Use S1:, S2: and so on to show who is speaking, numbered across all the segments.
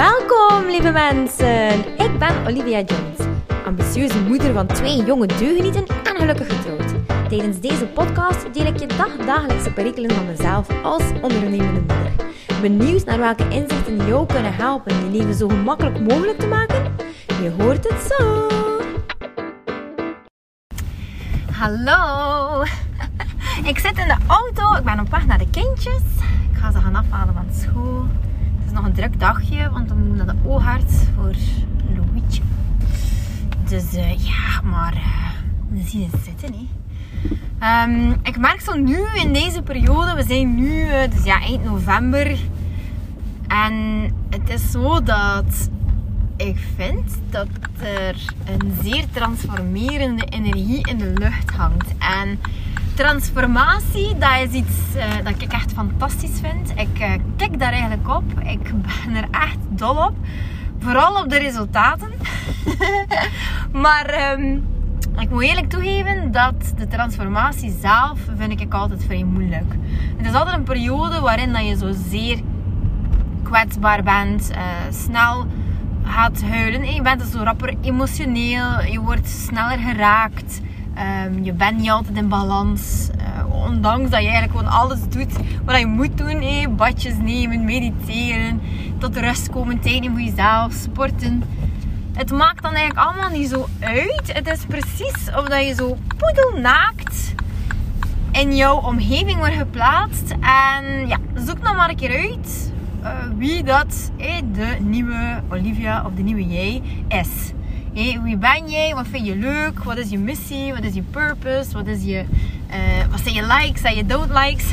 S1: Welkom, lieve mensen. Ik ben Olivia Jones, ambitieuze moeder van twee jonge deugenieten en gelukkig getrouwd. Tijdens deze podcast deel ik je dagdagelijkse perikelen van mezelf als ondernemende moeder. Benieuwd naar welke inzichten jou kunnen helpen je leven zo gemakkelijk mogelijk te maken? Je hoort het zo. Hallo. Ik zit in de auto. Ik ben op weg naar de kindjes. Ik ga ze gaan afhalen van school. Is nog een druk dagje, want we moeten naar de oogarts voor Louietje. Dus uh, ja, maar uh, we zien het zitten. Hè. Um, ik merk zo nu in deze periode, we zijn nu, uh, dus ja, eind november. En het is zo dat ik vind dat er een zeer transformerende energie in de lucht hangt. En transformatie, dat is iets uh, dat ik echt fantastisch vind. Ik uh, kijk daar eigenlijk op. Ik ben er echt dol op. Vooral op de resultaten. maar um, ik moet eerlijk toegeven dat de transformatie zelf vind ik altijd vrij moeilijk. Het is altijd een periode waarin dat je zo zeer kwetsbaar bent, uh, snel gaat huilen. Je bent zo rapper emotioneel, je wordt sneller geraakt. Um, je bent niet altijd in balans. Uh, ondanks dat je eigenlijk gewoon alles doet wat je moet doen. Hey, badjes nemen, mediteren, tot rust komen, tijd nemen voor jezelf, sporten. Het maakt dan eigenlijk allemaal niet zo uit. Het is precies of dat je zo poedelnaakt in jouw omgeving wordt geplaatst. En ja, zoek nog maar een keer uit uh, wie dat hey, de nieuwe Olivia of de nieuwe jij is. Hey, wie ben jij? Wat vind je leuk? Wat is je missie? Wat is je purpose? Wat, is je, uh, wat zijn je likes en je don't likes?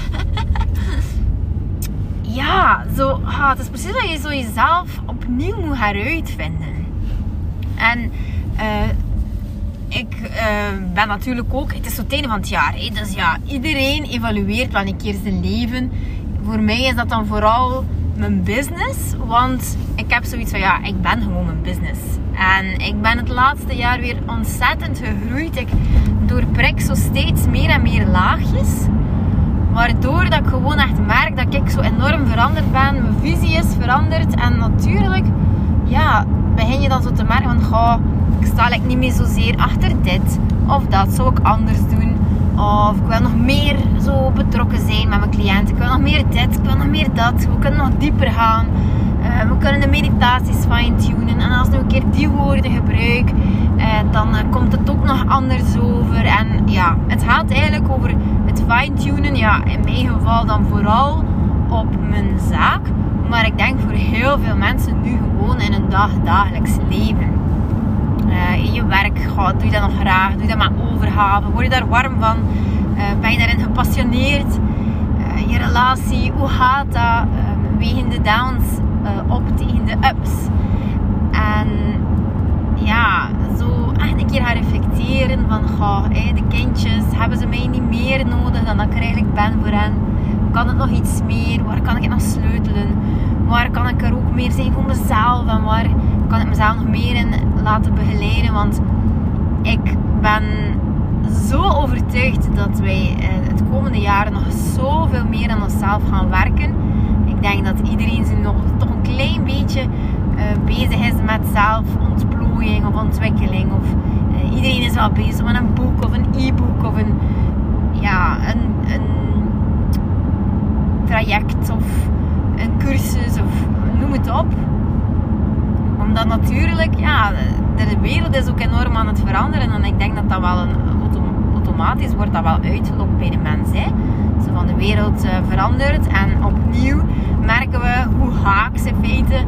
S1: ja, zo, ah, het is precies dat je zo jezelf opnieuw moet heruitvinden. En uh, ik uh, ben natuurlijk ook, het is het einde van het jaar. Hè? Dus ja, iedereen evalueert wel een keer zijn leven. Voor mij is dat dan vooral mijn business. Want ik heb zoiets van, ja, ik ben gewoon mijn business. En ik ben het laatste jaar weer ontzettend gegroeid. Ik doorprik zo steeds meer en meer laagjes. Waardoor dat ik gewoon echt merk dat ik zo enorm veranderd ben. Mijn visie is veranderd. En natuurlijk, ja, begin je dan zo te merken van, ik sta like, niet meer zozeer achter dit. Of dat zou ik anders doen. Of ik wil nog meer zo betrokken zijn met mijn cliënten. Ik wil nog meer dit, ik wil nog meer dat. We kunnen nog dieper gaan. Uh, we kunnen de meditaties fine-tunen. En als ik een keer die woorden gebruik, uh, dan uh, komt het ook nog anders over. En ja, het gaat eigenlijk over het fine-tunen. Ja, in mijn geval dan vooral op mijn zaak. Maar ik denk voor heel veel mensen nu gewoon in een dag, dagelijks leven. in je werk, doe je dat nog graag? Doe je dat met overhaven? Word je daar warm van? ben je daarin gepassioneerd? je relatie, hoe gaat dat? wegen de downs uh, op tegen de ups. En ja, zo echt een keer gaan reflecteren van, goh, de kindjes, hebben ze mij niet meer nodig dan dat ik er eigenlijk ben voor hen? Kan het nog iets meer? Waar kan ik nog sleutelen? Waar kan ik er ook meer zijn voor mezelf? En waar kan ik mezelf nog meer in laten begeleiden? Want ik ben zo overtuigd dat wij uh, het komende jaar nog zoveel meer aan onszelf gaan werken ik denk dat iedereen zich nog toch een klein beetje uh, bezig is met zelfontplooiing of ontwikkeling. Of uh, iedereen is wel bezig met een boek of een e-book of een, ja, een, een traject of een cursus of noem het op. Omdat natuurlijk, ja, de wereld is ook enorm aan het veranderen. En ik denk dat dat wel een, automatisch wordt dat wel uitgelokt bij de mens. Hè? Zo van de wereld uh, verandert en opnieuw merken we hoe haaks in feite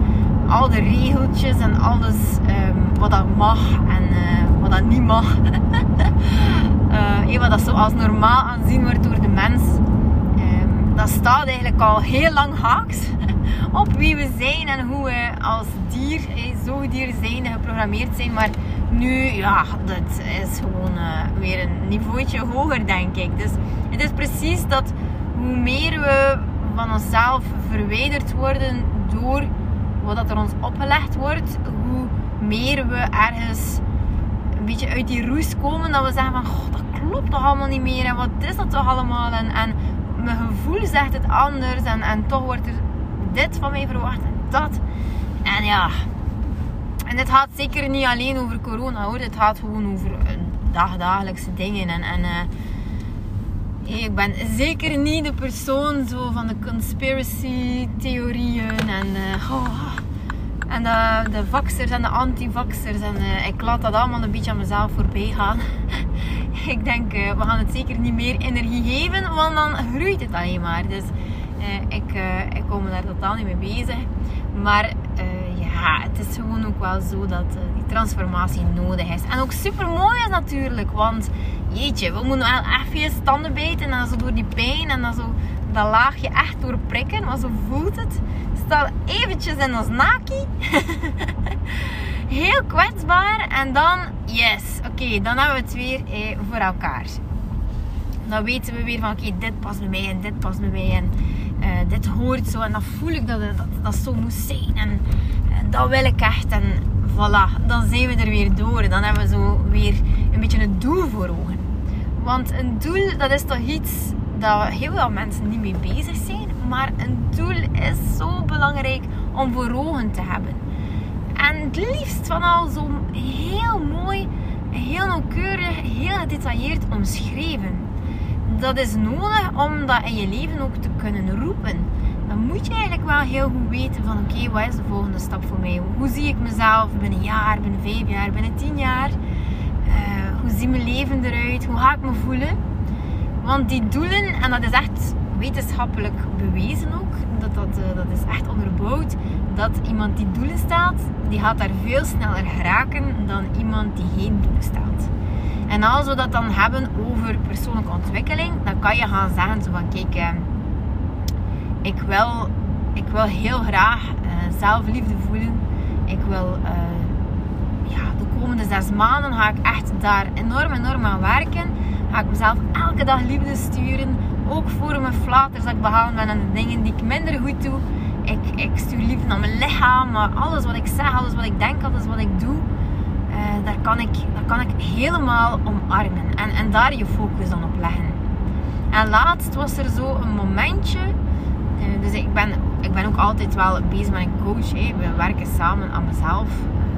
S1: al de regeltjes en alles um, wat dat mag en uh, wat dat niet mag. uh, wat dat zo als normaal aanzien wordt door de mens. Um, dat staat eigenlijk al heel lang haaks op wie we zijn en hoe we als dier, hey, zoogdier zijn, geprogrammeerd zijn. Maar nu, ja, dat is gewoon weer een niveautje hoger, denk ik. Dus het is precies dat hoe meer we van onszelf verwijderd worden door wat er ons opgelegd wordt, hoe meer we ergens een beetje uit die roes komen, dat we zeggen van, dat klopt toch allemaal niet meer en wat is dat toch allemaal en, en mijn gevoel zegt het anders en, en toch wordt er dit van mij verwacht en dat. En ja, en het gaat zeker niet alleen over corona hoor. Het gaat gewoon over dagdagelijkse dingen. En, en uh, ik ben zeker niet de persoon zo van de conspiracy theorieën en, uh, oh, en de, de vaxers en de anti-vaxers. En ik laat dat allemaal een beetje aan mezelf voorbij gaan. ik denk, we gaan het zeker niet meer energie geven, want dan groeit het alleen maar. Dus ik, ik kom me daar totaal niet mee bezig. Maar ja, het is gewoon ook wel zo dat uh, die transformatie nodig is. En ook super mooi is natuurlijk, want jeetje, we moeten wel even standen bijten en dan zo door die pijn en dan zo dat laagje echt doorprikken. Maar zo voelt het. Stel eventjes in ons naki. Heel kwetsbaar. En dan, yes, oké, dan hebben we het weer eh, voor elkaar. Dan weten we weer van, oké, dit past bij mij en dit past bij mij en uh, dit hoort zo. En dan voel ik dat, dat dat zo moet zijn. En dat wil ik echt. En voilà, dan zijn we er weer door. Dan hebben we zo weer een beetje een doel voor ogen. Want een doel, dat is toch iets dat heel veel mensen niet mee bezig zijn. Maar een doel is zo belangrijk om voor ogen te hebben. En het liefst van al zo heel mooi, heel nauwkeurig, heel gedetailleerd omschreven. Dat is nodig om dat in je leven ook te kunnen roepen dan moet je eigenlijk wel heel goed weten van oké, wat is de volgende stap voor mij? Hoe zie ik mezelf binnen een jaar, binnen vijf jaar, binnen tien jaar? Uh, hoe ziet mijn leven eruit? Hoe ga ik me voelen? Want die doelen, en dat is echt wetenschappelijk bewezen ook, dat, dat, uh, dat is echt onderbouwd, dat iemand die doelen stelt, die gaat daar veel sneller geraken dan iemand die geen doelen stelt. En als we dat dan hebben over persoonlijke ontwikkeling, dan kan je gaan zeggen zo van kijk, uh, ik wil, ik wil heel graag uh, zelfliefde voelen. Ik wil, uh, ja, de komende zes maanden ga ik echt daar enorm, enorm aan werken. Ga ik mezelf elke dag liefde sturen. Ook voor mijn flaters dat ik behaald ben en de dingen die ik minder goed doe. Ik, ik stuur liefde naar mijn lichaam, maar alles wat ik zeg, alles wat ik denk, alles wat ik doe. Uh, daar, kan ik, daar kan ik helemaal omarmen. En, en daar je focus dan op leggen. En laatst was er zo een momentje eh, dus ik ben, ik ben ook altijd wel bezig met een coach. We werken samen aan mezelf.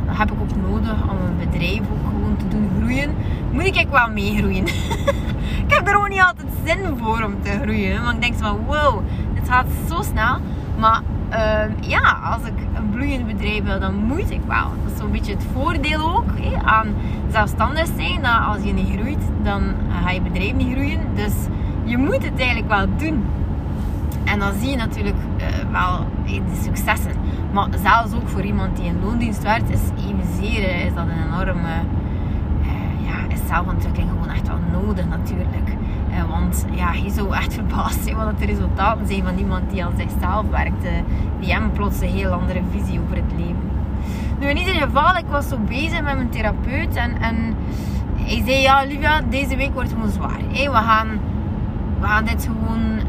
S1: Dat heb ik ook nodig om een bedrijf ook gewoon te doen groeien. Moet ik wel meegroeien. ik heb er gewoon niet altijd zin voor om te groeien. Want ik denk van wow, dit gaat zo snel. Maar uh, ja, als ik een bloeiend bedrijf wil, dan moet ik wel. Dat is zo'n beetje het voordeel ook hè, aan zelfstandig zijn. Dat als je niet groeit, dan ga je bedrijf niet groeien. Dus je moet het eigenlijk wel doen. En dan zie je natuurlijk uh, wel de successen. Maar zelfs ook voor iemand die in loondienst werkt, is evenzeer is dat een enorme uh, ja, zelfontwikkeling gewoon echt wel nodig natuurlijk. Uh, want ja, je zou echt verbaasd zijn wat de resultaten zijn van iemand die aan zichzelf werkt. die hebben plots een heel andere visie over het leven. Nu in ieder geval, ik was zo bezig met mijn therapeut en, en hij zei ja Livia, deze week wordt gewoon zwaar. Hey, we, gaan, we gaan dit gewoon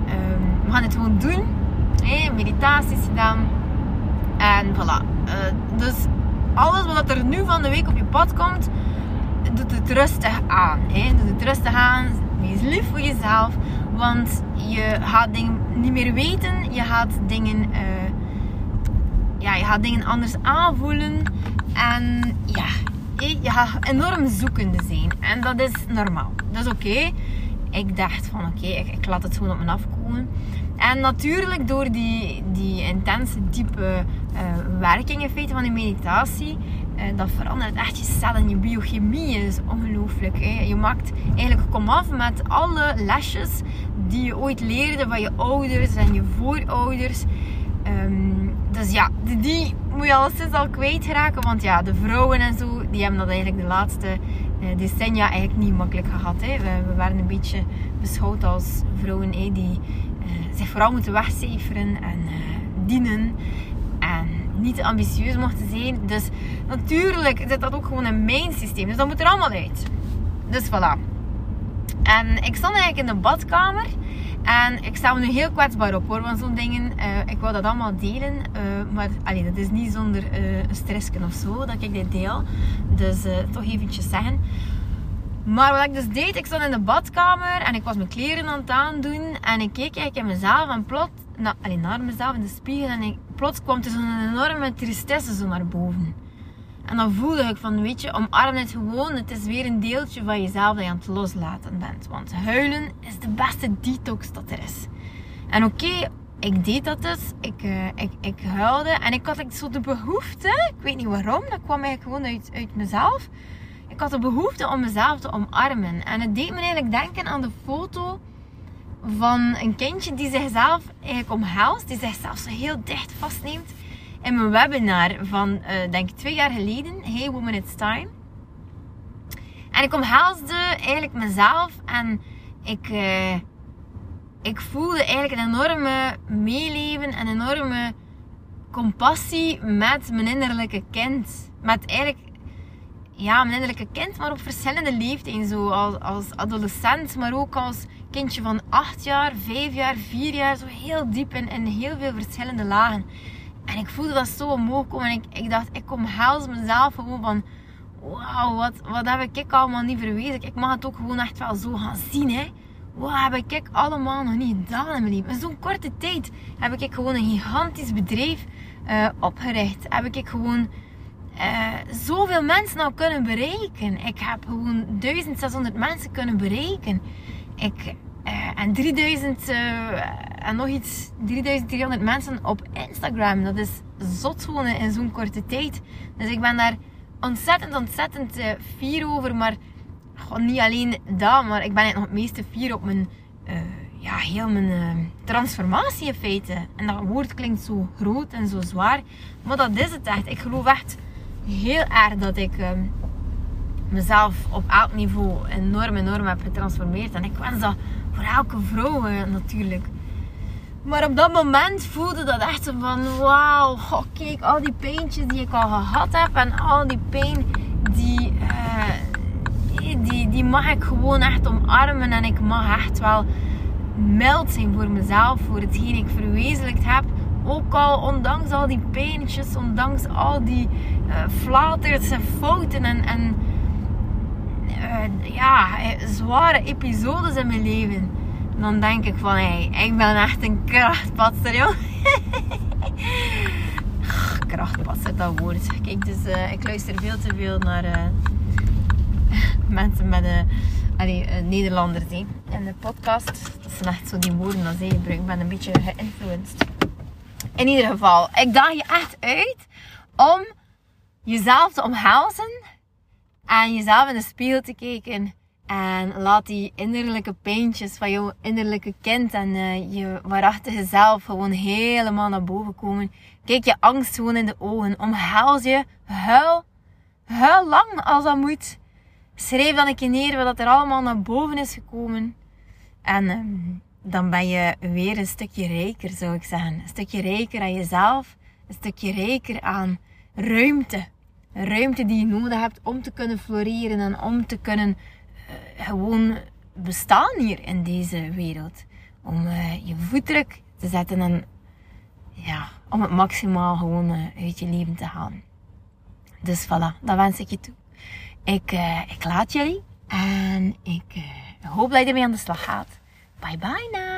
S1: we gaan het gewoon doen. Hey, meditaties gedaan. En voilà. Uh, dus alles wat er nu van de week op je pad komt, doet het rustig aan. Hey. Doe het rustig aan. Wees lief voor jezelf. Want je gaat dingen niet meer weten. Je gaat dingen, uh, ja, je gaat dingen anders aanvoelen. En ja, je gaat enorm zoekende zijn. En dat is normaal. Dat is oké. Ik dacht van oké, ik, laat het gewoon op me afkomen. En natuurlijk door die, die intense, diepe uh, werking in feite van die meditatie, uh, dat verandert echt je cellen, je biochemie is ongelooflijk. Je maakt eigenlijk komaf met alle lesjes die je ooit leerde van je ouders en je voorouders. Um, dus ja, die, die moet je alleszins al kwijtraken. Want ja, de vrouwen en zo, die hebben dat eigenlijk de laatste decennia eigenlijk niet makkelijk gehad. Hè. We, waren een beetje beschouwd als vrouwen die uh, zich vooral moeten wegcijferen en uh, dienen. En niet ambitieus mochten zijn. Dus natuurlijk zit dat ook gewoon in mijn systeem. Dus dat moet er allemaal uit. Dus voilà. En ik stond eigenlijk in de badkamer. En ik sta me nu heel kwetsbaar op hoor, van zo'n dingen. Uh, ik wil dat allemaal delen. maar allee, dat is niet zonder een stressje of zo dat ik dit deel. Dus toch eventjes zeggen. Maar wat ik dus deed, ik stond in de badkamer en ik was mijn kleren aan het aandoen. En ik keek eigenlijk in mezelf en plot, na, naar mezelf in de spiegel en ik, plots kwam er zo'n enorme tristesse zo naar boven. En dan voelde ik van, weet je, omarm het gewoon. Het is weer een deeltje van jezelf dat je aan het loslaten bent. Want huilen is de beste detox dat er is. En oké, ik deed dat dus. Ik, uh, ik, ik huilde en ik had like, zo de behoefte, ik weet niet waarom, dat kwam eigenlijk gewoon uit, uit mezelf. Ik had de behoefte om mezelf te omarmen. En het deed me eigenlijk denken aan de foto van een kindje die zichzelf eigenlijk omhelst, die zichzelf zo heel dicht vastneemt. In mijn webinar van, uh, denk ik, twee jaar geleden, Hey Woman It's Time. En ik omhelsde eigenlijk mezelf en ik, uh, ik voelde eigenlijk een enorme meeleven en enorme compassie met mijn innerlijke kind. Met eigenlijk, ja, mijn innerlijke kind, maar op verschillende leeftijden. Zo als, als adolescent, maar ook als kindje van 8 jaar, 5 jaar, 4 jaar. Zo heel diep in, in heel veel verschillende lagen. En ik voelde dat zo omhoog komen. En ik, ik dacht, ik kom hels mezelf gewoon van... Wauw, wat, wat heb ik allemaal niet verwezen. Ik mag het ook gewoon echt wel zo gaan zien, hè. Wat heb ik allemaal nog niet gedaan in mijn leven. In zo'n korte tijd heb ik gewoon een gigantisch bedrijf uh, opgericht. Heb ik gewoon uh, zoveel mensen al kunnen bereiken. Ik heb gewoon 1600 mensen kunnen bereiken. Ik, uh, en 3000 uh, en nog iets, 3300 mensen op Instagram. Dat is zot wonen in zo'n korte tijd. Dus ik ben daar ontzettend, ontzettend uh, fier over. Maar gewoon niet alleen dat, maar ik ben nog het meeste fier op mijn, ja, heel mijn transformatie in feite. En dat woord klinkt zo groot en zo zwaar. Maar dat is het echt. Ik geloof echt heel erg dat ik mezelf op elk niveau enorm, enorm heb getransformeerd. En ik wens dat voor elke vrouw natuurlijk. Maar op dat moment voelde dat echt van wauw, oh, kijk al die pijntjes die ik al gehad heb en al die pijn die, uh, die, die mag ik gewoon echt omarmen en ik mag echt wel mild zijn voor mezelf, voor hetgeen ik verwezenlijkt heb. Ook al ondanks al die pijntjes, ondanks al die uh, flaters en fouten en, en uh, ja, zware episodes in mijn leven. Dan denk ik van, hé, hey, ik ben echt een krachtpatser, joh. krachtpatser, dat woord. Kijk, dus uh, ik luister veel te veel naar mensen met een allee, Nederlanders in de podcast. Dat zijn echt zo die woorden dat zij gebruiken. Ik ben een beetje geïnfluenced. In ieder geval, ik daag je echt uit om jezelf te omhelzen en jezelf in de spiegel te kijken. En laat die innerlijke pijntjes van jouw innerlijke kind en uh, je waarachtige zelf gewoon helemaal naar boven komen. Kijk je angst gewoon in de ogen. Omhels je. Huil. Huil lang als dat moet. Schrijf dan een keer neer wat er allemaal naar boven is gekomen. En uh, dan ben je weer een stukje rijker, zou ik zeggen. Een stukje rijker aan jezelf. Een stukje rijker aan ruimte ruimte die je nodig hebt om te kunnen floreren en om te kunnen uh, gewoon bestaan hier in deze wereld. Om uh, je voetdruk te zetten en ja, om het maximaal gewoon uh, uit je leven te halen. Dus voilà, dat wens ik je toe. Ik, ik laat jullie en ik hoop dat je ermee aan de slag gaat. Bye bye now.